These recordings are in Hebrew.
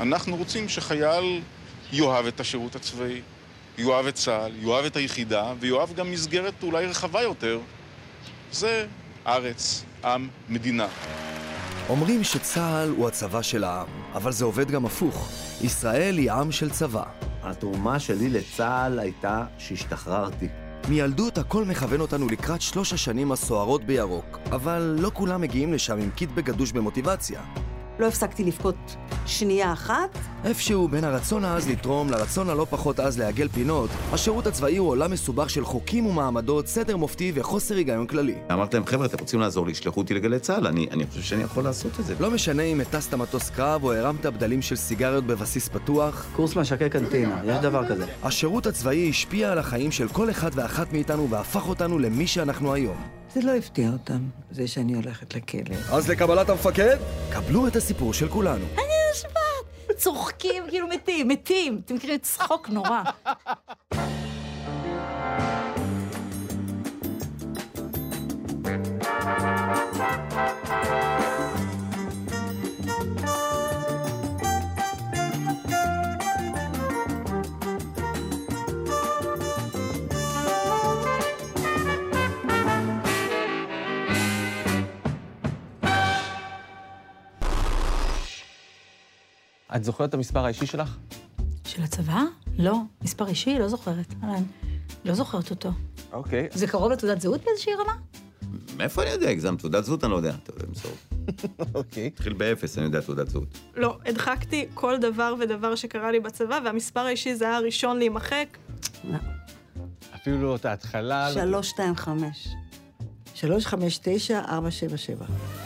אנחנו רוצים שחייל יאהב את השירות הצבאי, יאהב את צה"ל, יאהב את היחידה, ויאהב גם מסגרת אולי רחבה יותר. זה ארץ, עם, מדינה. אומרים שצה"ל הוא הצבא של העם, אבל זה עובד גם הפוך. ישראל היא עם של צבא. התרומה שלי לצה"ל הייתה שהשתחררתי. מילדות הכל מכוון אותנו לקראת שלוש השנים הסוערות בירוק, אבל לא כולם מגיעים לשם עם קיטבג גדוש במוטיבציה. לא הפסקתי לבכות שנייה אחת. איפשהו בין הרצון העז לתרום לרצון הלא פחות עז לעגל פינות, השירות הצבאי הוא עולם מסובך של חוקים ומעמדות, סדר מופתי וחוסר היגיון כללי. אמרתי להם, חבר'ה, אתם רוצים לעזור לי, שלחו אותי לגלי צה"ל, אני, אני חושב שאני יכול לעשות את זה. לא משנה אם הטסת מטוס קרב או הרמת בדלים של סיגריות בבסיס פתוח, קורס משקי קנטינה, יש דבר כזה. השירות הצבאי השפיע על החיים של כל אחד ואחת מאיתנו והפך אותנו למי שאנחנו היום. זה לא הפתיע אותם, זה שאני הולכת לכלא. אז לקבלת המפקד, קבלו את הסיפור של כולנו. אני נשבעת. צוחקים כאילו מתים, מתים. אתם מכירים צחוק נורא. את זוכרת את המספר האישי שלך? של הצבא? לא. מספר אישי? לא זוכרת. לא זוכרת אותו. אוקיי. זה קרוב לתעודת זהות באיזושהי רמה? מאיפה אני יודע? הגזמת תעודת זהות אני לא יודע. אתה יודע למסור. אוקיי. התחיל באפס, אני יודע תעודת זהות. לא, הדחקתי כל דבר ודבר שקרה לי בצבא, והמספר האישי זה היה הראשון להימחק. לא. אפילו לא את ההתחלה... לא- 325. 359-477.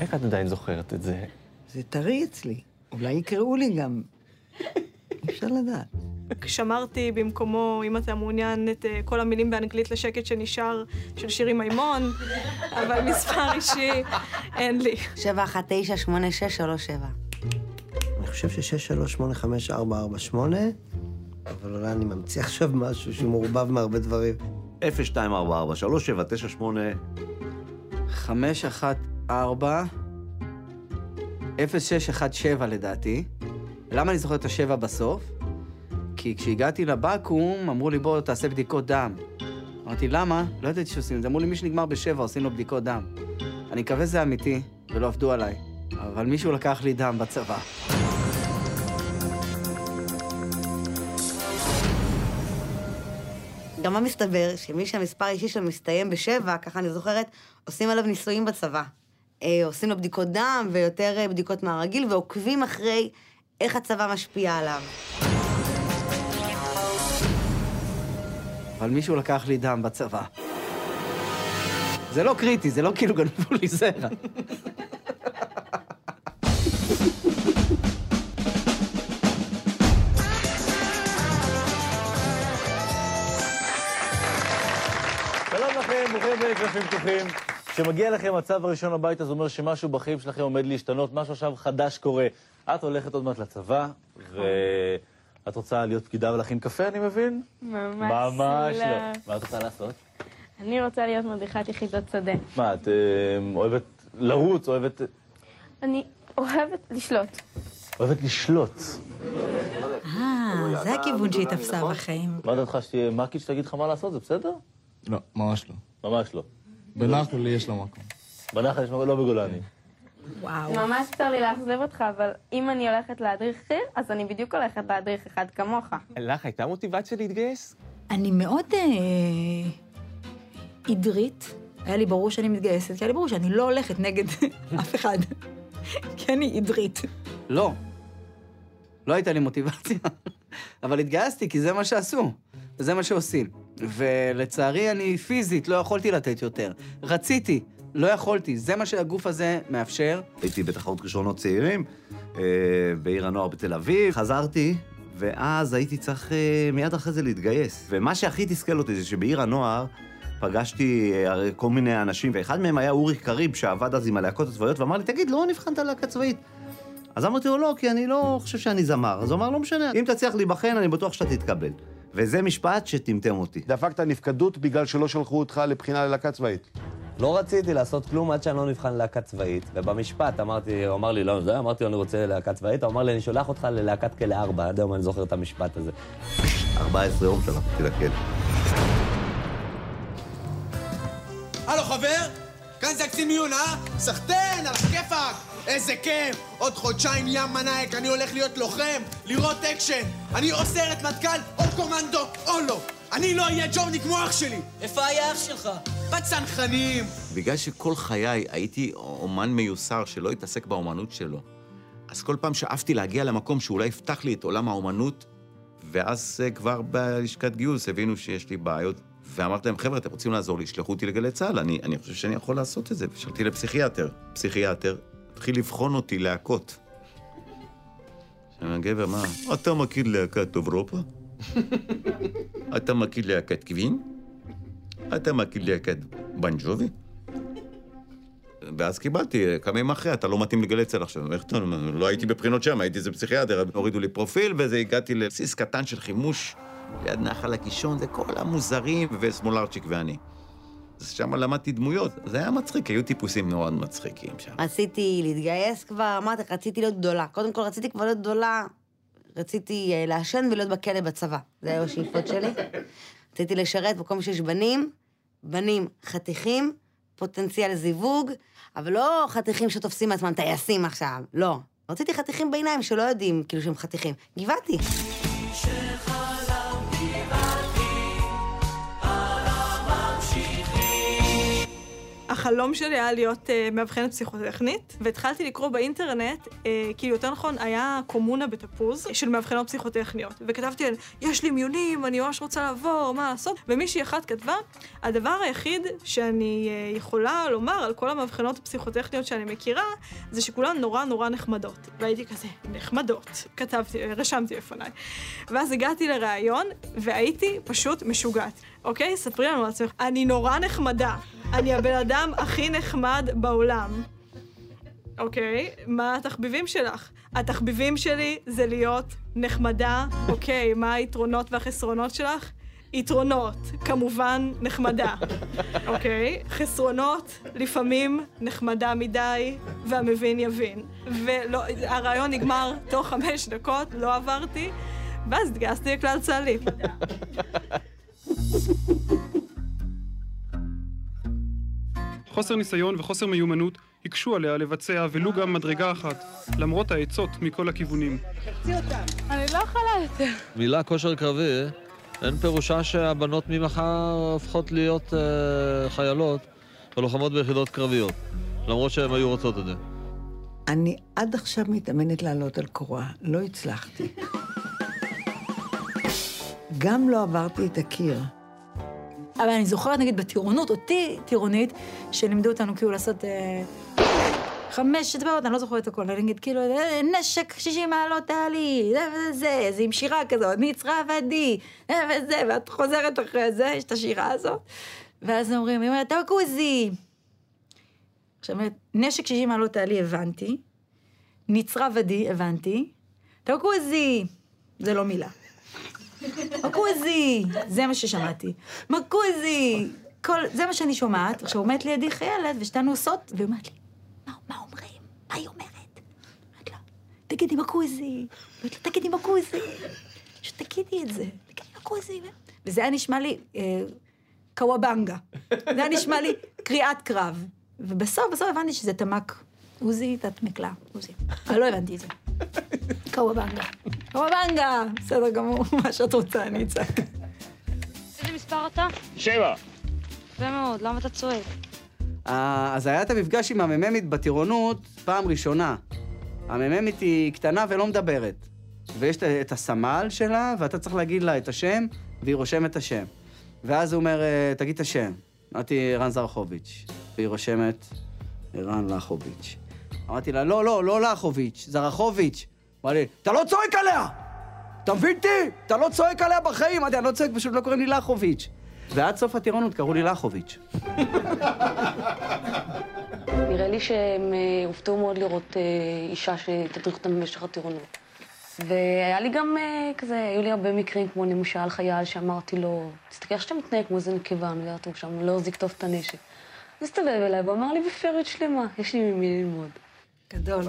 איך את עדיין זוכרת את זה? זה טרי אצלי. אולי יקראו לי גם. אי אפשר לדעת. שמרתי במקומו, אם אתה מעוניין, את אה, כל המילים באנגלית לשקט שנשאר של שירי מימון, אבל מספר אישי אין לי. שבע, אחת, תשע, שמונה, שש, שלוש, שבע. אני חושב ששש, שלוש, שמונה, חמש, ארבע, ארבע, שמונה, אבל אולי אני ממציא עכשיו משהו שהוא מעורבב מהרבה דברים. 0244 3798 חמש, אחת, ארבע, אפס, שש, אחד, שבע לדעתי. למה אני זוכר את השבע בסוף? כי כשהגעתי לבקו"ם, אמרו לי, בוא, תעשה בדיקות דם. אמרתי, למה? לא ידעתי שעושים את זה. אמרו לי, מי שנגמר בשבע, עושים לו בדיקות דם. אני מקווה שזה אמיתי, ולא עבדו עליי. אבל מישהו לקח לי דם בצבא. גם מה מסתבר? שמי שהמספר האישי שלו מסתיים בשבע, ככה אני זוכרת, עושים עליו ניסויים בצבא. אה, עושים לו בדיקות דם ויותר אה, בדיקות מהרגיל, ועוקבים אחרי איך הצבא משפיע עליו. אבל מישהו לקח לי דם בצבא. זה לא קריטי, זה לא כאילו גנבו לי זרע. שלום לכם, ברוכים לקלפים פתוחים. כשמגיע לכם הצו הראשון הביתה, זה אומר שמשהו בחיים שלכם עומד להשתנות, משהו עכשיו חדש קורה. את הולכת עוד מעט לצבא, ואת רוצה להיות פקידה ולהכין קפה, אני מבין? ממש ממש לא. לא. מה את רוצה לעשות? אני רוצה להיות מדריכת יחידות שדה. מה, את אה, אוהבת לרוץ, אוהבת... אני אוהבת לשלוט. אוהבת לשלוט. אה, זה הכיוון שהיא תפסה בחיים. מה דעתך שתהיה מ"כית שתגיד לך מה לעשות, זה בסדר? לא, ממש לא. ממש לא. בנחל יש לה מקום. בנחל יש מקום, לא בגולני. וואו. ממש צר לי לאכזב אותך, אבל אם אני הולכת להדריך חי"ר, אז אני בדיוק הולכת להדריך אחד כמוך. לך הייתה מוטיבציה להתגייס? אני מאוד אה, עדרית. היה לי ברור שאני מתגייסת, כי היה לי ברור שאני לא הולכת נגד אף אחד. כי אני עדרית. לא. לא הייתה לי מוטיבציה. אבל התגייסתי, כי זה מה שעשו. וזה מה שעושים. ולצערי, אני פיזית לא יכולתי לתת יותר. רציתי, לא יכולתי. זה מה שהגוף הזה מאפשר. הייתי בתחרות ראשונות צעירים, אה, בעיר הנוער בתל אביב. חזרתי, ואז הייתי צריך אה, מיד אחרי זה להתגייס. ומה שהכי תסכל אותי זה שבעיר הנוער פגשתי אה, הרי כל מיני אנשים, ואחד מהם היה אורי קריב, שעבד אז עם הלהקות הצבאיות, ואמר לי, תגיד, לא נבחנת להקה צבאית? אז אמרתי לו, לא, כי אני לא חושב שאני זמר. אז הוא אמר, לא משנה, אם תצליח להיבחן, אני בטוח שאתה תתקבל. וזה משפט שטמטם אותי. דפקת נפקדות בגלל שלא שלחו אותך לבחינה ללהקה צבאית. לא רציתי לעשות כלום עד שאני לא נבחן ללהקה צבאית, ובמשפט אמרתי, הוא אמר לי, לא, זה, אמרתי לו, אני רוצה להקה צבאית, הוא אמר לי, אני שולח אותך ללהקת כלא ארבע, עד היום אני זוכר את המשפט הזה. 14 יום שלחתי לכלא. כאן זה הקצין מיון, אה? סחטיין, על הכיפאק! איזה כיף! עוד חודשיים יא מנאייק, אני הולך להיות לוחם, לראות אקשן! אני או סיירת מטכ"ל, או קומנדו, או לא! אני לא אהיה ג'ובניק כמו אח שלי! איפה היה אח שלך? בצנחנים! בגלל שכל חיי הייתי אומן מיוסר שלא התעסק באומנות שלו, אז כל פעם שאפתי להגיע למקום שאולי יפתח לי את עולם האומנות, ואז אה, כבר בלשכת גיוס הבינו שיש לי בעיות, ואמרתי להם, חבר'ה, אתם רוצים לעזור לי, שלחו אותי לגלי צה"ל, אני, אני חושב שאני יכול לעשות את זה. ושלחתי לפסיכיאטר. פסיכיאטר התחיל לבחון אותי להכות. עכשיו, הגבר, מה, אתה מכיר להקת אירופה? אתה מכיר להקת קווין? אתה מכיר להקת בנג'ובי? ואז קיבלתי, כמה ימים אחרי, אתה לא מתאים לגלי צה"ל עכשיו. איך אתה, לא הייתי בבחינות שם, הייתי איזה פסיכיאטר, הורידו לי פרופיל, וזה הגעתי לבסיס קטן של חימוש ליד נחל הקישון, זה כל המוזרים, וסמולרצ'יק ואני. אז שם למדתי דמויות, זה היה מצחיק, היו טיפוסים מאוד מצחיקים שם. רציתי להתגייס כבר, אמרתי לך, רציתי להיות גדולה. קודם כל רציתי כבר להיות גדולה, רציתי אה, לעשן ולהיות בכלא בצבא. זה היו השאיפות שלי. רציתי לשרת במקום שיש בנים, בנים חתיכים, פוטנציאל זיווג, אבל לא חתיכים שתופסים מעצמם טייסים עכשיו, לא. רציתי חתיכים בעיניים שלא יודעים כאילו שהם חתיכים. גבעתי. החלום שלי היה להיות uh, מאבחנת פסיכוטכנית, והתחלתי לקרוא באינטרנט, uh, כאילו יותר נכון, היה קומונה בתפוז של מאבחנות פסיכוטכניות, וכתבתי על, יש לי מיונים, אני ממש רוצה לעבור, מה לעשות, ומישהי אחת כתבה, הדבר היחיד שאני uh, יכולה לומר על כל המאבחנות הפסיכוטכניות שאני מכירה, זה שכולן נורא נורא נחמדות. והייתי כזה, נחמדות, כתבתי, רשמתי לפניי. ואז הגעתי לראיון, והייתי פשוט משוגעת. אוקיי? ספרי לנו על עצמך. אני נורא נחמדה. אני הבן אדם הכי נחמד בעולם. אוקיי, מה התחביבים שלך? התחביבים שלי זה להיות נחמדה. אוקיי, מה היתרונות והחסרונות שלך? יתרונות, כמובן נחמדה, אוקיי? חסרונות, לפעמים נחמדה מדי, והמבין יבין. והרעיון נגמר תוך חמש דקות, לא עברתי, ואז התגייסתי לכלל צה"לי. חוסר ניסיון וחוסר מיומנות הקשו עליה לבצע ולו גם מדרגה אחת, למרות העצות מכל הכיוונים. אני לא יכולה יותר. מילה כושר קרבי, אין פירושה שהבנות ממחר הופכות להיות אה, חיילות ולוחמות ביחידות קרביות, למרות שהן היו רוצות את זה. אני עד עכשיו מתאמנת לעלות על קורה, לא הצלחתי. גם לא עברתי את הקיר. אבל אני זוכרת, נגיד, בטירונות, אותי טירונית, שלימדו אותנו כאילו לעשות אה, חמש אצבעות, אני לא זוכרת את הכל, אני אגיד, כאילו, אה, נשק 60 מעלות עלי, זה וזה זה, עם שירה כזאת, נצרה עבדי, זה וזה, ואת חוזרת אחרי זה, יש את השירה הזאת, ואז אומרים, היא אומרת, טאוקוזי. עכשיו, נשק 60 מעלות עלי הבנתי, נצרה עבדי הבנתי, טאוקוזי, זה לא מילה. מקוזי! זה מה ששמעתי. מקוזי! כל, זה מה שאני שומעת. עכשיו עומדת לידי חיילת, ושתינו עושות, והיא אומרת לי, מה, מה אומרים? מה היא אומרת? אומרת לה, תגידי מקוזי. אומרת לה, תגידי מקוזי. שתגידי את זה. תגידי מקוזי. וזה היה נשמע לי אה, קוואבנגה. זה היה נשמע לי קריאת קרב. ובסוף, בסוף הבנתי שזה תמ"ק. עוזי, תת מקלע, עוזי. אבל לא הבנתי את זה. קוואבנגה. קוואבנגה! בסדר גמור, מה שאת רוצה, אני אצעק. איזה מספר אתה? שבע. יפה מאוד, למה אתה צועק? אה, אז היה את המפגש עם המ"מית בטירונות פעם ראשונה. המ"מית היא קטנה ולא מדברת. ויש את הסמל שלה, ואתה צריך להגיד לה את השם, והיא רושמת את השם. ואז הוא אומר, אה, תגיד את השם. אמרתי, רן זרחוביץ'. והיא רושמת, רן לחוביץ'. אמרתי לה, לא, לא, לא לחוביץ', זרחוביץ'. אמר לי, אתה לא צועק עליה! אתה מבין אותי? אתה לא צועק עליה בחיים! אמרתי, אני לא צועק, פשוט לא קוראים לי לחוביץ'. ועד סוף הטירונות קראו לי לחוביץ'. נראה לי שהם אה, הופתעו מאוד לראות אה, אישה שתדריך אותם במשך הטירונות. והיה לי גם אה, כזה, היו לי הרבה מקרים, כמו למשל חייל שאמרתי לו, תסתכל איך שאתה מתנהג כמו איזה נקבה, אני יודעת, הוא שם לא החזיק טוב את הנשק. הוא הסתובב אליי ואמר לי בפרט שלמה, יש לי ממי ללמוד. גדול.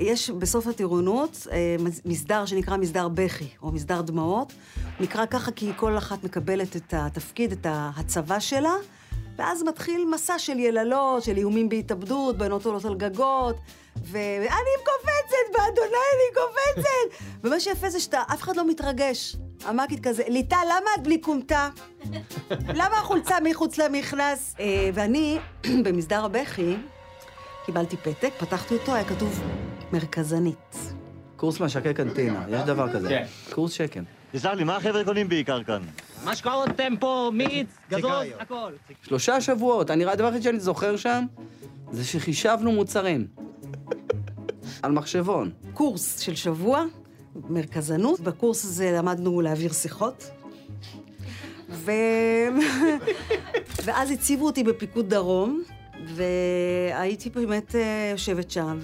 יש בסוף הטירונות אה, מסדר שנקרא מסדר בכי, או מסדר דמעות. נקרא ככה כי כל אחת מקבלת את התפקיד, את ההצבה שלה, ואז מתחיל מסע של יללות, של איומים בהתאבדות, בנות עולות על גגות, ואני קופצת, באדוני אני קופצת! ומה שיפה זה שאף אחד לא מתרגש. המ"כית כזה, ליטל, למה את בלי כומתה? למה החולצה מחוץ למכנס? אה, ואני, במסדר הבכי, קיבלתי פתק, פתחתי אותו, היה כתוב מרכזנית. קורס משקי קנטינה, יש דבר כזה. כן. קורס שקן. תסלח לי, מה החבר'ה קונים בעיקר כאן? משקאות טמפו, מיץ, גזוז, הכל. שלושה שבועות, אני, הדבר היחיד שאני זוכר שם, זה שחישבנו מוצרים. על מחשבון. קורס של שבוע, מרכזנות. בקורס הזה למדנו להעביר שיחות. ו... ואז הציבו אותי בפיקוד דרום, והייתי באמת אה, יושבת שם,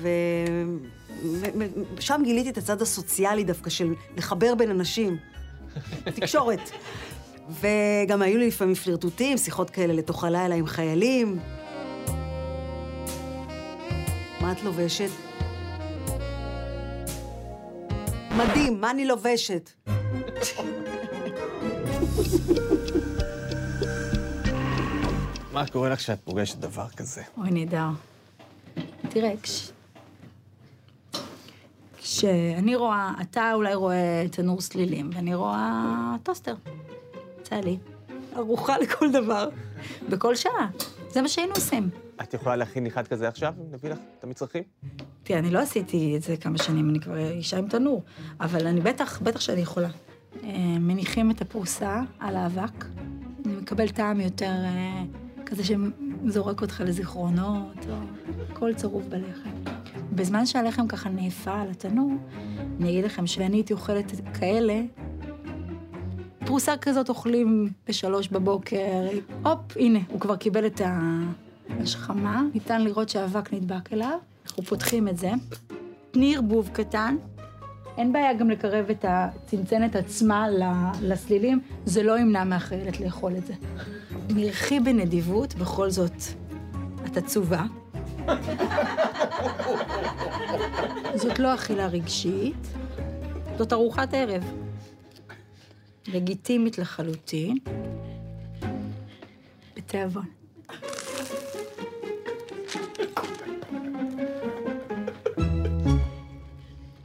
ושם גיליתי את הצד הסוציאלי דווקא של לחבר בין אנשים. תקשורת. וגם היו לי לפעמים פלירטוטים, שיחות כאלה לתוך הלילה עם חיילים. מה את לובשת? מדהים, מה אני לובשת? מה קורה לך כשאת פוגשת דבר כזה? אוי, נהדר. תראה, כש... כשאני רואה, אתה אולי רואה תנור סלילים, ואני רואה טוסטר. יצא לי. ארוחה לכל דבר, בכל שעה. זה מה שהיינו עושים. את יכולה להכין אחד כזה עכשיו, אם נביא לך את המצרכים? תראה, אני לא עשיתי את זה כמה שנים, אני כבר אישה עם תנור, אבל אני בטח, בטח שאני יכולה. אה, מניחים את הפרוסה על האבק, אני מקבל טעם יותר אה, כזה שזורק אותך לזיכרונות, או הכל צרוף בלחם. בזמן שהלחם ככה נאפה על התנור, אני אגיד לכם שאני הייתי אוכלת כאלה, פרוסה כזאת אוכלים בשלוש בבוקר, הופ, הנה, הוא כבר קיבל את השכמה, ניתן לראות שהאבק נדבק אליו, אנחנו פותחים את זה. תני ערבוב קטן, אין בעיה גם לקרב את הצנצנת עצמה לסלילים, זה לא ימנע מהחיילת לאכול את זה. מרחי בנדיבות, בכל זאת, את עצובה. זאת לא אכילה רגשית, זאת ארוחת ערב. לגיטימית לחלוטין, בתיאבון.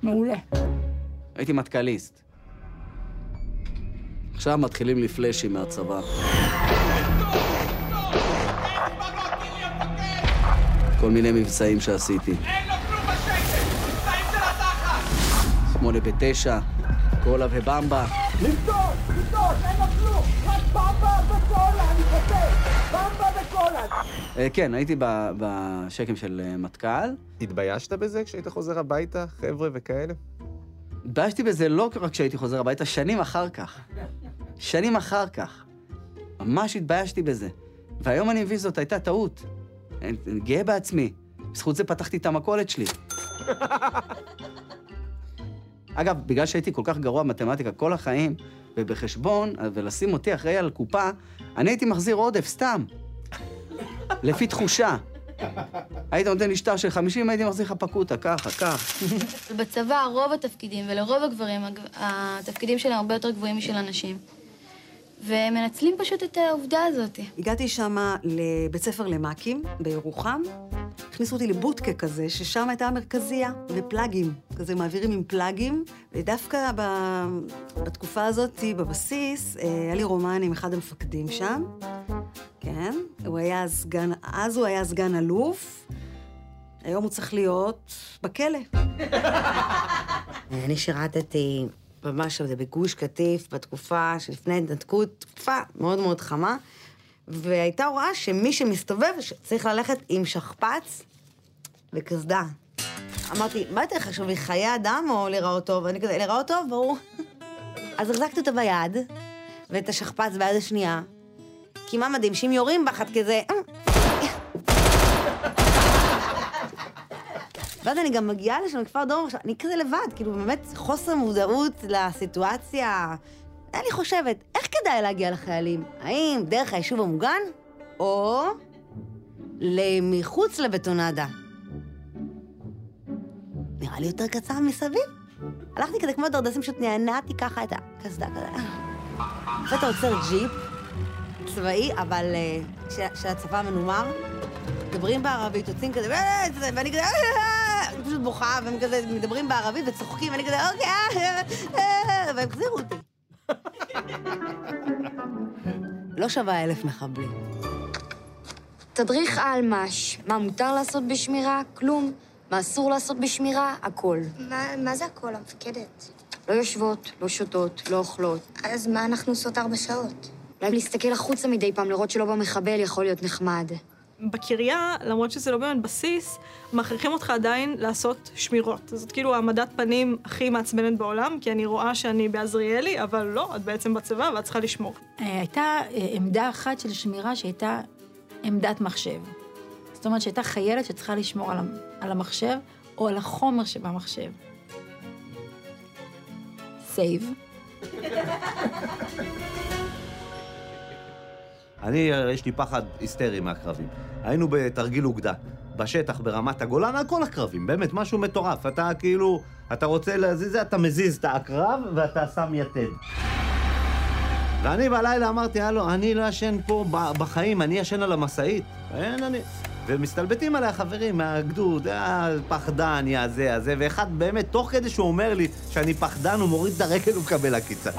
מעולה. הייתי מטכ"ליסט. עכשיו מתחילים לי פלאשים מהצבא. כל מיני מבצעים שעשיתי. שמונה בתשע, קולה ובמבה. לבדוק, לבדוק, אין לו כלום, רק במבה וקולה, אני חושב, במבה וקולה. כן, הייתי בשקם של אה, מטכ"ל. התביישת בזה כשהיית חוזר הביתה, חבר'ה וכאלה? התביישתי בזה לא רק כשהייתי חוזר הביתה, שנים אחר כך. שנים אחר כך. ממש התביישתי בזה. והיום אני מבין זאת הייתה טעות. אני גאה בעצמי. בזכות זה פתחתי את המכולת שלי. אגב, בגלל שהייתי כל כך גרוע במתמטיקה כל החיים, ובחשבון, ולשים אותי אחראי על קופה, אני הייתי מחזיר עודף, סתם. לפי תחושה. היית נותן לי שטר של 50, הייתי מחזיר לך פקוטה, ככה, כך. בצבא רוב התפקידים, ולרוב הגברים, התפקידים שלהם הרבה יותר גבוהים משל הנשים. והם מנצלים פשוט את העובדה הזאת. הגעתי שם לבית ספר למ"כים בירוחם. הכניסו אותי לבוטקה כזה, ששם הייתה המרכזייה, ופלאגים. כזה מעבירים עם פלאגים. ודווקא ב... בתקופה הזאת, בבסיס, אה, היה לי רומן עם אחד המפקדים שם. כן, הוא היה סגן, אז הוא היה סגן אלוף, היום הוא צריך להיות בכלא. אני שירתתי ממש בגוש קטיף, בתקופה שלפני ההתנתקות, תקופה מאוד מאוד חמה, והייתה הוראה שמי שמסתובב צריך ללכת עם שכפ"ץ וקסדה. אמרתי, מה יותר חשוב לי, חיי אדם או להיראות טוב? אני כזה, להיראות טוב, ברור. אז החזקתי אותה ביד, ואת השכפ"ץ ביד השנייה, כי מה מדהים, שאם יורים בך את כזה... ואז אני גם מגיעה לשם, לכפר דרום, עכשיו, אני כזה לבד, כאילו באמת חוסר מודעות לסיטואציה. אני חושבת, איך כדאי להגיע לחיילים? האם דרך היישוב המוגן, או למחוץ לבטונדה. נראה לי יותר קצר מסביב. הלכתי כזה כמו דרדסים, פשוט נענעתי ככה את הקסדה כזה. לפתע עוצר ג'יפ צבאי, אבל אה, של הצבא מנומר. מדברים בערבית, יוצאים כזה, "אה, זה", ואני כזה, "אה", פשוט בוכה, והם כזה מדברים בערבית וצוחקים, ואני כזה, אוקיי, אה, אה", והם החזירו אותי. לא שווה אלף מחבלים. תדריך אלמ"ש, מה מותר לעשות בשמירה? כלום. מה אסור לעשות בשמירה? הכל. מה, מה זה הכל, המפקדת? לא יושבות, לא שותות, לא אוכלות. אז מה אנחנו עושות ארבע שעות? אולי להסתכל החוצה מדי פעם, לראות שלא במחבל יכול להיות נחמד. בקריה, למרות שזה לא באמת בסיס, מכריחים אותך עדיין לעשות שמירות. זאת כאילו העמדת פנים הכי מעצבנת בעולם, כי אני רואה שאני בעזריאלי, אבל לא, את בעצם בצבא ואת צריכה לשמור. אה, הייתה אה, עמדה אחת של שמירה שהייתה עמדת מחשב. זאת אומרת שהייתה חיילת שצריכה לשמור על, המ- על המחשב או על החומר שבמחשב. save. אני, אה, יש לי פחד היסטרי מעקרבים. היינו בתרגיל אוגדה, בשטח, ברמת הגולן, על כל העקרבים, באמת, משהו מטורף. אתה כאילו, אתה רוצה להזיז, אתה מזיז את העקרב ואתה שם יתד. ואני בלילה אמרתי, הלו, אני לא ישן פה בחיים, אני ישן על המשאית. אין, אני... ומסתלבטים עליי החברים מהגדוד, אה, פחדן, יא זה, יא זה, ואחד באמת, תוך כדי שהוא אומר לי שאני פחדן, הוא מוריד את הרגל ומקבל עקיצה.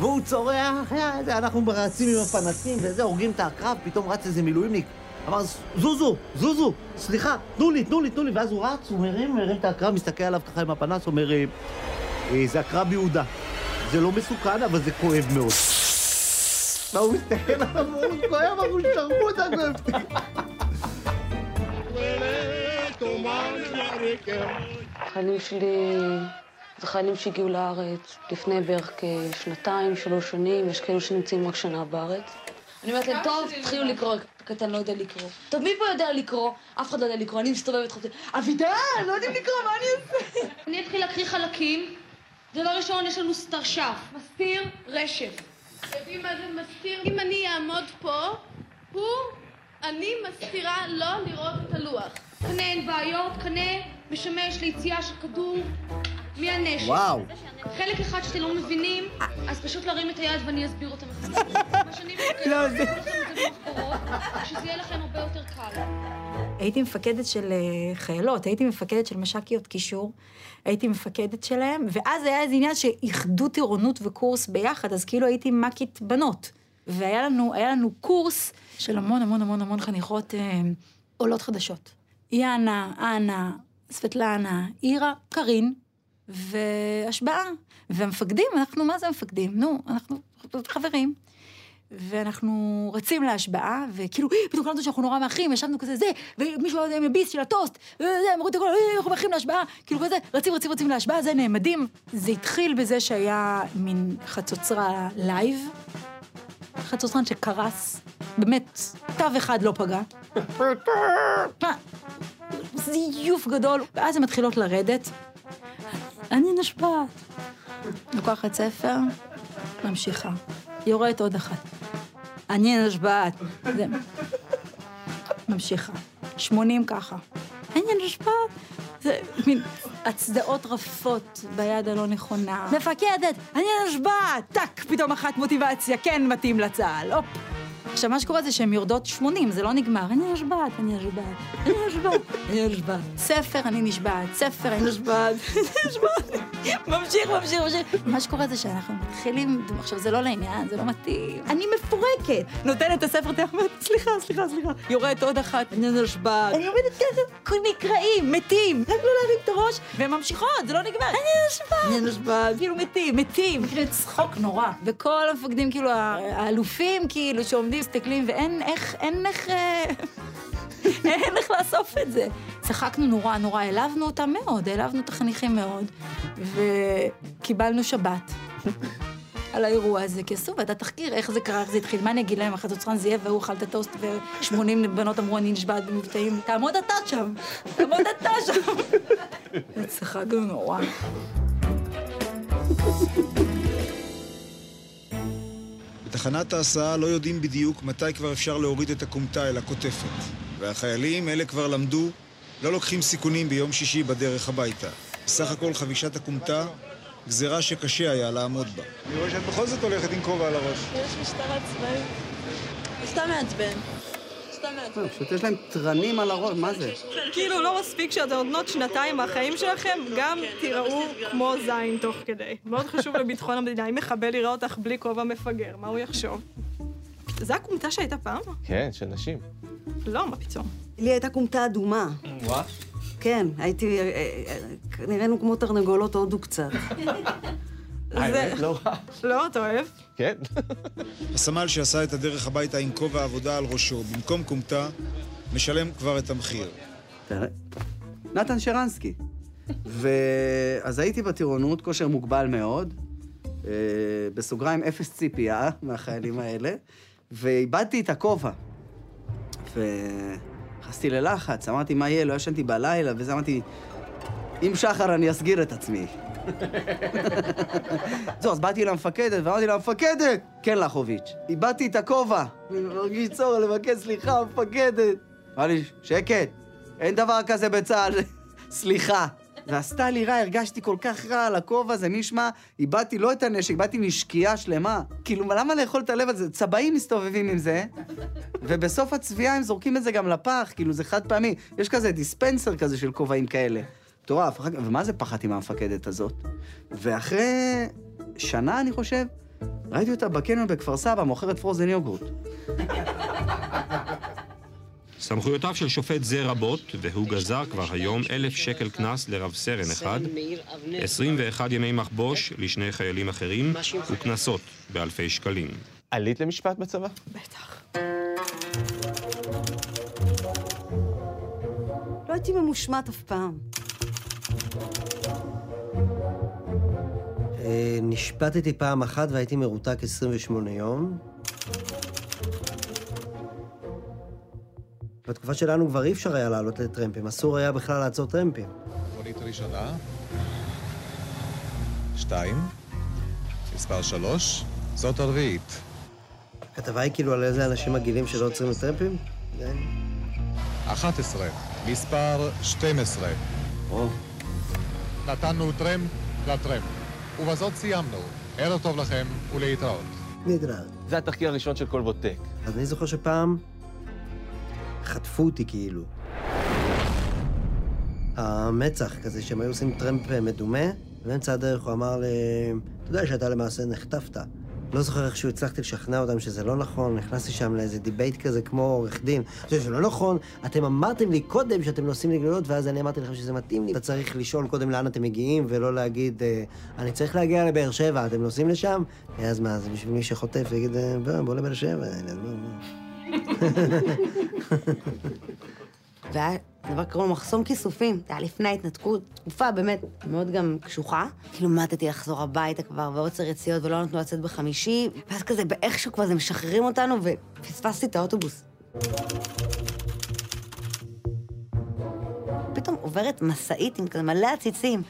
והוא צורח, יא, זה, אנחנו רצים עם הפנסים וזה, הורגים את העקרב, פתאום רץ איזה מילואימניק. אמר, זוזו, זוזו, סליחה, תנו לי, תנו לי, תנו לי, ואז הוא רץ, הוא מרים, מרים את העקרב, מסתכל עליו ככה עם הפנס, אומר, "אה, אה, זה עקרב יהודה. זה לא מסוכן, אבל זה כואב מאוד. והוא מסתכל עליו, הוא כואב, אבל שרפו את הכואב. החיילים שלי זה חיילים שהגיעו לארץ לפני בערך כשנתיים, שלוש שנים, יש כאלו שנמצאים רק שנה בארץ. אני אומרת להם, טוב, תתחילו לקרוא, הקטן לא יודע לקרוא. טוב, מי פה יודע לקרוא? אף אחד לא יודע לקרוא, אני מסתובבת חופשית. אבידן, לא יודעים לקרוא, מה אני אעשה? אני אתחיל להקריא חלקים. דבר ראשון, יש לנו סטרשף, מסתיר רשף. יודעים מה זה מסתיר? אם אני אעמוד פה, הוא, אני מסתירה לא לראות את הלוח. קנה אין בעיות, קנה משמש ליציאה של כדור מהנשק. וואו. חלק אחד שאתם לא מבינים, אז פשוט להרים את היד ואני אסביר אותם מחדש. מה שאני מבקשת, לא, זה- שזה יהיה לכם הרבה יותר קל. הייתי מפקדת של אה, חיילות, הייתי מפקדת של מש"קיות קישור, הייתי מפקדת שלהם, ואז היה איזה עניין שאיחדו טירונות וקורס ביחד, אז כאילו הייתי מ"כית בנות. והיה לנו, לנו קורס של המון המון המון המון חניכות אה, עולות חדשות. יאנה, אנה, סבטלנה, אירה, קארין והשבעה. והמפקדים, אנחנו, מה זה מפקדים? נו, אנחנו חברים. ואנחנו רצים להשבעה, וכאילו, "אה, פתאום קלטנו שאנחנו נורא מאחרים, ישבנו כזה זה, ומישהו היה עם הביס של הטוסט, וזה, הם אמרו את הכל, "אה, אנחנו מאחרים להשבעה, כאילו כזה, רצים, רצים, רצים להשבעה, זה נעמדים. זה התחיל בזה שהיה מין חצוצרה live, חצוצרן שקרס, באמת, תו אחד לא פגע. זיוף גדול, ואז הן מתחילות לרדת. אני נשבעת. לוקחת ספר, ממשיכה. יורדת עוד אחת. אני נשבעת. זה... ממשיכה. 80 ככה. אני נשבעת. זה מין הצדעות רפות ביד הלא נכונה. מפקדת, אני נשבעת! טאק, פתאום אחת מוטיבציה, כן מתאים לצה"ל. הופ. עכשיו, מה שקורה זה שהן יורדות 80, זה לא נגמר. אני נשבעת, אני נשבעת, אני נשבעת, אני נשבעת. ספר, אני נשבעת, ספר, אני נשבעת, נשבעת. ממשיך, ממשיך, ממשיך. מה שקורה זה שאנחנו מתחילים, עכשיו, זה לא לעניין, זה לא מתאים. אני מפורקת. נותנת את הספר, אתה אומרת, סליחה, סליחה, סליחה. יורדת עוד אחת, אני נשבעת. אני עומדת ככה, נקרעים, מתים. רק לא להרים את הראש, והן ממשיכות, זה לא נגמר. אני נשבעת. אני נשבעת. כאילו מתים, מתים. צחוק נורא. וכל המפקדים, כאילו, האלופים, כאילו, שעומדים, מסתכלים, ואין איך, אין איך... אה, אין איך לאסוף את זה. צחקנו נורא, נורא, העלבנו אותם מאוד, העלבנו את החניכים מאוד, וקיבלנו שבת. על האירוע הזה, כי עשו ועדת תחקיר, איך זה קרה, איך זה התחיל, מה אני אגיד להם, החצוצרן זייף והוא אכל את הטוסט ו-80 בנות אמרו אני נשבעת במבטאים, תעמוד אתה שם, תעמוד אתה שם. וצחקנו נורא. בתחנת ההסעה לא יודעים בדיוק מתי כבר אפשר להוריד את הכומתה אל הקוטפת. והחיילים, אלה כבר למדו, לא לוקחים סיכונים ביום שישי בדרך הביתה. בסך הכל חבישת הכומתה, גזירה שקשה היה לעמוד בה. אני רואה שאת בכל זאת הולכת עם כובע על הראש. יש משטרה צבאית. סתם מעצבן. מעצבן. פשוט יש להם תרנים על הראש, מה זה? כאילו, לא מספיק שאתם נותנות שנתיים מהחיים שלכם, גם תיראו כמו זין תוך כדי. מאוד חשוב לביטחון המדינה. אם מחבל יראה אותך בלי כובע מפגר, מה הוא יחשוב? זה הכומתה שהייתה פעם? כן, של נשים. לא, מה פתאום. לי הייתה כומתה אדומה. וואו. כן, הייתי... אה, אה, נראינו כמו תרנגולות הודו קצת. האמת, לא רע. לא, אתה אוהב? כן. הסמל שעשה את הדרך הביתה עם כובע עבודה על ראשו, במקום כומתה, משלם כבר את המחיר. תראה. נתן שרנסקי. ואז הייתי בטירונות, כושר מוגבל מאוד, אה, בסוגריים אפס ציפייה מהחיילים האלה, ואיבדתי את הכובע. ונכנסתי ללחץ, אמרתי, מה יהיה? לא ישנתי בלילה, וזה אמרתי, עם שחר אני אסגיר את עצמי. זהו, אז באתי למפקדת, ואמרתי לה, מפקדת! כן, לחוביץ', איבדתי את הכובע. אני מרגיש צורך לבקש סליחה, מפקדת. אמר לי, שקט, אין דבר כזה בצה"ל, סליחה. ועשתה לי רע, הרגשתי כל כך רע על הכובע, זה נשמע, איבדתי לא את הנשק, איבדתי נשקייה שלמה. כאילו, למה לאכול את הלב הזה? צבעים מסתובבים עם זה, ובסוף הצביעה הם זורקים את זה גם לפח, כאילו, זה חד פעמי. יש כזה דיספנסר כזה של כובעים כאלה. מטורף. ומה זה פחדתי מהמפקדת הזאת? ואחרי שנה, אני חושב, ראיתי אותה בקניון בכפר סבא, מוכרת פרוזן יוגורט. סמכויותיו של שופט זה רבות, והוא גזר כבר היום אלף שקל קנס לרב סרן אחד, 21 ימי מחבוש לשני חיילים אחרים, וקנסות באלפי שקלים. עלית למשפט בצבא? לא הייתי ממושמעת אף פעם. נשפטתי פעם אחת והייתי מרותק 28 יום. בתקופה שלנו כבר אי אפשר היה לעלות לטרמפים, אסור היה בכלל לעצור טרמפים. מונית ראשונה, שתיים, מספר שלוש, זאת הרביעית. הכתבה היא כאילו על איזה אנשים מגעילים שלא עוצרים לטרמפים? זה- 11, מספר 12. נתנו טרמפ לטרמפ. ובזאת סיימנו. ערב טוב לכם ולהתראות. נדרד. זה התחקיר הראשון של כלבוטק. אז אני זוכר שפעם חטפו אותי כאילו. המצ"ח כזה, שהם היו עושים טרמפ מדומה, באמצע הדרך הוא אמר לי, אתה יודע שאתה למעשה נחטפת. לא זוכר איכשהו הצלחתי לשכנע אותם שזה לא נכון, נכנסתי שם לאיזה debate כזה כמו עורך דין. זה שזה לא נכון, אתם אמרתם לי קודם שאתם נוסעים לגלויות, ואז אני אמרתי לכם שזה מתאים לי. אתה צריך לשאול קודם לאן אתם מגיעים, ולא להגיד, אה, אני צריך להגיע לבאר שבע, אתם נוסעים לשם? אז מה, זה בשביל מי שחוטף, יגיד, אה, בוא, בוא לבאר שבע. בוא, בוא. והיה דבר קראו לו מחסום כיסופים, זה היה לפני ההתנתקות, תקופה באמת מאוד גם קשוחה. כאילו מתתי לחזור הביתה כבר, ועוצר יציאות, ולא נתנו לצאת בחמישי, ואז כזה באיכשהו כבר זה משחררים אותנו, ופספסתי את האוטובוס. פתאום עוברת משאית עם כזה מלא עציצים,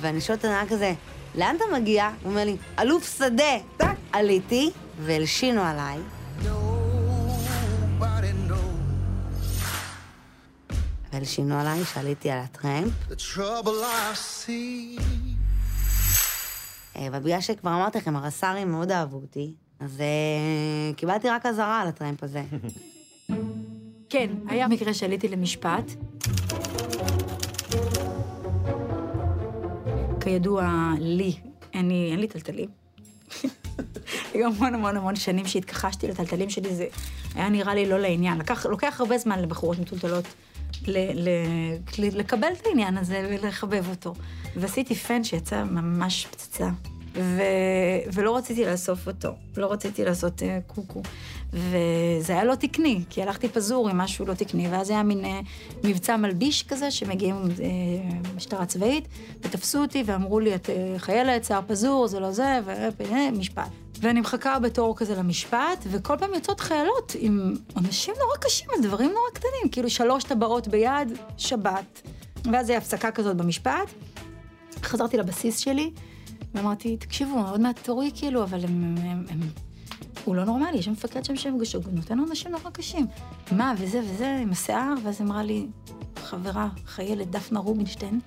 ואני שואלת את הנהג כזה, לאן אתה מגיע? הוא אומר לי, אלוף שדה. עליתי, והלשינו עליי. והלשינו עליי, שעליתי על הטרמפ. אה, אבל בגלל שכבר אמרתי לכם, הרס"רים מאוד אהבו אותי, אז אה, קיבלתי רק אזהרה על הטרמפ הזה. כן, היה מקרה שעליתי למשפט. כידוע לי, אין לי, אין לי טלטלים. היו המון המון המון שנים שהתכחשתי לטלטלים שלי, זה היה נראה לי לא לעניין. לקח, לוקח הרבה זמן לבחורות מטולטלות ל, ל, לקבל את העניין הזה ולחבב אותו. ועשיתי פן שיצא ממש פצצה. ו... ולא רציתי לאסוף אותו, לא רציתי לעשות uh, קוקו. וזה היה לא תקני, כי הלכתי פזור עם משהו לא תקני, ואז היה מין uh, מבצע מלביש כזה, שמגיעים uh, משטרה צבאית, ותפסו אותי ואמרו לי, את uh, חיילת, שיער פזור, זה לא זה, ומשפט. ואני מחכה בתור כזה למשפט, וכל פעם יוצאות חיילות עם עונשים נורא קשים על דברים נורא קטנים, כאילו שלוש טבעות ביד, שבת. ואז הייתה הפסקה כזאת במשפט. חזרתי לבסיס שלי, ואמרתי, תקשיבו, עוד מעט תורי כאילו, אבל הם, הם, הם, הוא לא נורמלי, יש מפקד שם שם גשו, הוא נותן עונשים נורא קשים. מה, וזה וזה, עם השיער, ואז אמרה לי, חברה, חיילת דפנה רובינשטיין,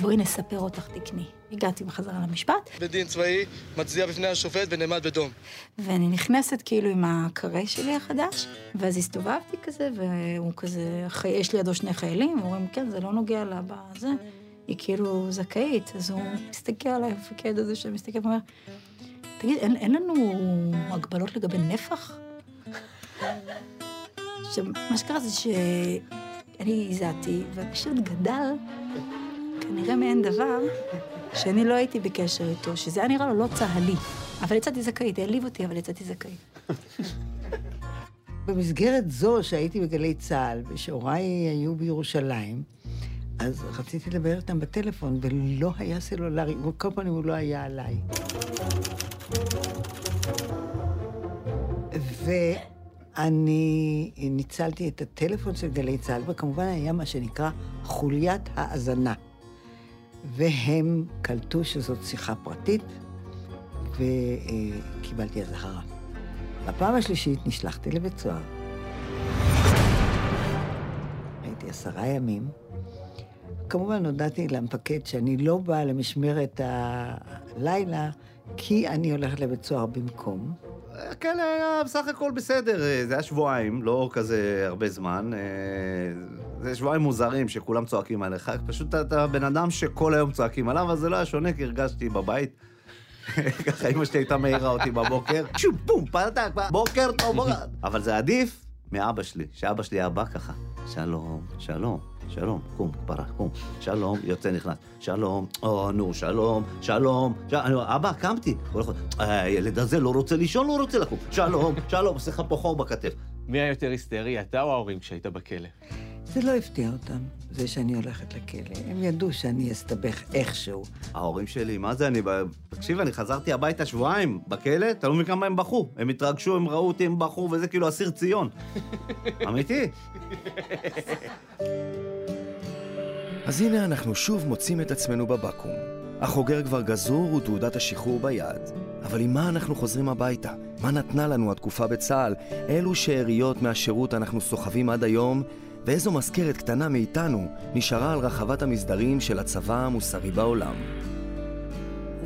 בואי נספר אותך, תקני. הגעתי בחזרה למשפט, בית דין צבאי מצדיע בפני השופט ונעמד בדום. ואני נכנסת כאילו עם הקרה שלי החדש, ואז הסתובבתי כזה, והוא כזה. יש לידו שני חיילים, אומרים, כן, זה לא נוגע לה בזה, היא כאילו זכאית. אז הוא מסתכל עליי, המפקד הזה שמסתכל ואומר, תגיד, אין, אין לנו הגבלות לגבי נפח? עכשיו, מה שקרה זה שאני הזעתי, ופשוט גדל, כנראה מעין דבר, שאני לא הייתי בקשר איתו, שזה היה נראה לו לא צהלי. אבל יצאתי זכאית, העליב אותי, אבל יצאתי זכאית. במסגרת זו שהייתי בגלי צה"ל, ושהוריי היו בירושלים, אז רציתי לדבר איתם בטלפון, ולא היה סלולרי, כל פנים הוא לא היה עליי. ואני ניצלתי את הטלפון של גלי צה"ל, וכמובן היה מה שנקרא חוליית האזנה. והם קלטו שזאת שיחה פרטית, וקיבלתי אזהרה. בפעם השלישית נשלחתי לבית סוהר. הייתי עשרה ימים. כמובן הודעתי למפקד שאני לא באה למשמרת הלילה, כי אני הולכת לבית סוהר במקום. הכלא היה בסך הכל בסדר, אה, זה היה שבועיים, לא כזה הרבה זמן. אה, זה שבועיים מוזרים שכולם צועקים עליך, פשוט אתה בן אדם שכל היום צועקים עליו, אז זה לא היה שונה, כי הרגשתי בבית. ככה אמא שלי הייתה מעירה אותי בבוקר, שוב, בום, פתק, בוקר טוב, בוקר. אבל זה עדיף מאבא שלי, שאבא שלי היה בא ככה, שלום, שלום, שלום, קום, פרה, קום, שלום, יוצא, נכנס, שלום, או, נו, שלום, שלום, שלום, אבא, קמתי. יכול, הילד הזה לא רוצה לישון, לא רוצה לקום, שלום, שלום, עושה לך פה חור בכתף. מי היה יותר היסטרי, אתה או ההורים כשהיית בכלא? זה לא הפתיע אותם, זה שאני הולכת לכלא. הם ידעו שאני אסתבך איכשהו. ההורים שלי, מה זה אני... תקשיב, אני חזרתי הביתה שבועיים בכלא, אתה לא מבין כמה הם בכו. הם התרגשו, הם ראו אותי, הם בכו, וזה כאילו אסיר ציון. אמיתי. אז הנה אנחנו שוב מוצאים את עצמנו בבקו"ם. החוגר כבר גזור ותעודת השחרור ביד. אבל עם מה אנחנו חוזרים הביתה? מה נתנה לנו התקופה בצה"ל? אילו שאריות מהשירות אנחנו סוחבים עד היום? ואיזו מזכרת קטנה מאיתנו נשארה על רחבת המסדרים של הצבא המוסרי בעולם?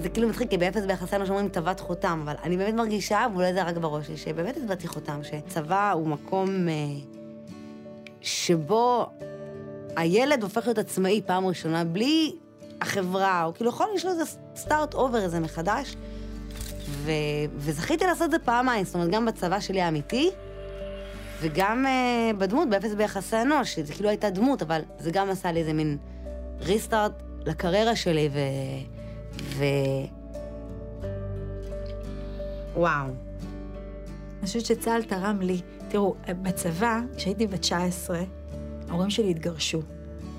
זה כאילו מצחיק, כי באפס ביחסינו שאומרים טבעת חותם, אבל אני באמת מרגישה, ואולי זה רק בראש שלי, שבאמת טבעתי חותם, שצבא הוא מקום אה, שבו הילד הופך להיות עצמאי פעם ראשונה, בלי החברה, הוא כאילו יכול לשלוט איזה start over איזה מחדש, ו... וזכיתי לעשות את זה פעמיים, זאת אומרת, גם בצבא שלי האמיתי, וגם אה, בדמות, באפס ביחסי אנוש, שזה כאילו הייתה דמות, אבל זה גם עשה לי איזה מין restart לקריירה שלי, ו... ו... וואו. אני חושבת שצה"ל תרם לי. תראו, בצבא, כשהייתי בת 19, ההורים שלי התגרשו,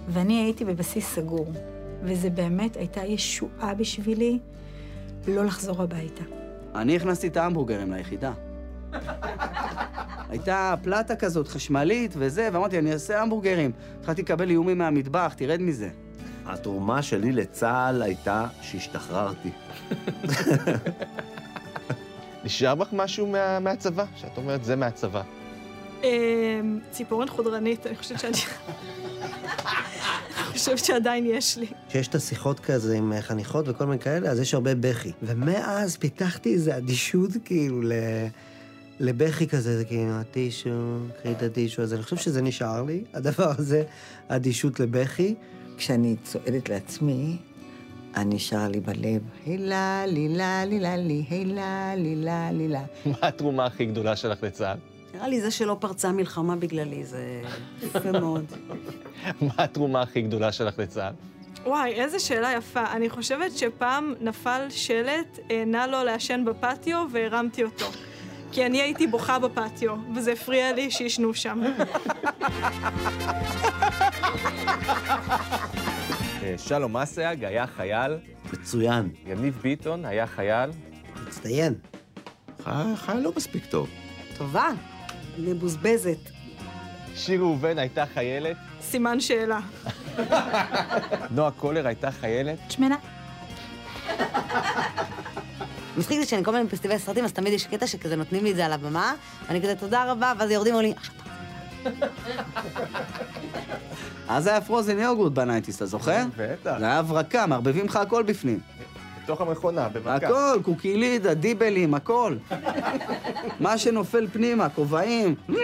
ואני הייתי בבסיס סגור, וזה באמת הייתה ישועה בשבילי לא לחזור הביתה. אני הכנסתי את ההמבורגרים ליחידה. הייתה פלטה כזאת, חשמלית וזה, ואמרתי, אני אעשה המבורגרים. התחלתי לקבל איומים מהמטבח, תרד מזה. התרומה שלי לצה"ל הייתה שהשתחררתי. נשאר בך משהו מה, מהצבא? שאת אומרת, זה מהצבא. אמ, ציפורן חודרנית, אני חושבת שאני... אני חושבת שעדיין יש לי. כשיש את השיחות כזה עם חניכות וכל מיני כאלה, אז יש הרבה בכי. ומאז פיתחתי איזו אדישות כאילו ל... לבכי כזה, זה כאילו, הטישו, קחי את הטישו הזה. אני חושב שזה נשאר לי, הדבר הזה, אדישות לבכי. כשאני צועדת לעצמי, אני שר לי בלב, הילה, לילה, לילה, לי, הילה, לילה, לילה. מה התרומה הכי גדולה שלך לצה"ל? נראה לי זה שלא פרצה מלחמה בגללי, זה יפה מאוד. מה התרומה הכי גדולה שלך לצה"ל? וואי, איזה שאלה יפה. אני חושבת שפעם נפל שלט, אה, נא לו לעשן בפטיו, והרמתי אותו. כי אני הייתי בוכה בפטיו, וזה הפריע לי שישנו שם. אה, שלום אסייג היה חייל. מצוין. יניב ביטון היה חייל. מצטיין. חייל לא מספיק טוב. טובה. מבוזבזת. שיר ראובן הייתה חיילת. סימן שאלה. נועה קולר הייתה חיילת. שמנה. מצחיק זה שאני כל מיני פסטיבלי סרטים, אז תמיד יש קטע שכזה נותנים לי את זה על הבמה, ואני כזה, תודה רבה, ואז יורדים ואומרים לי, עכשיו אז היה פרוזן יוגורט בנייטיס, אתה זוכר? בטח. זה היה הברקה, מערבבים לך הכל בפנים. בתוך המכונה, במכה. הכל, קוקילידה, דיבלים, הכל. מה שנופל פנימה, כובעים.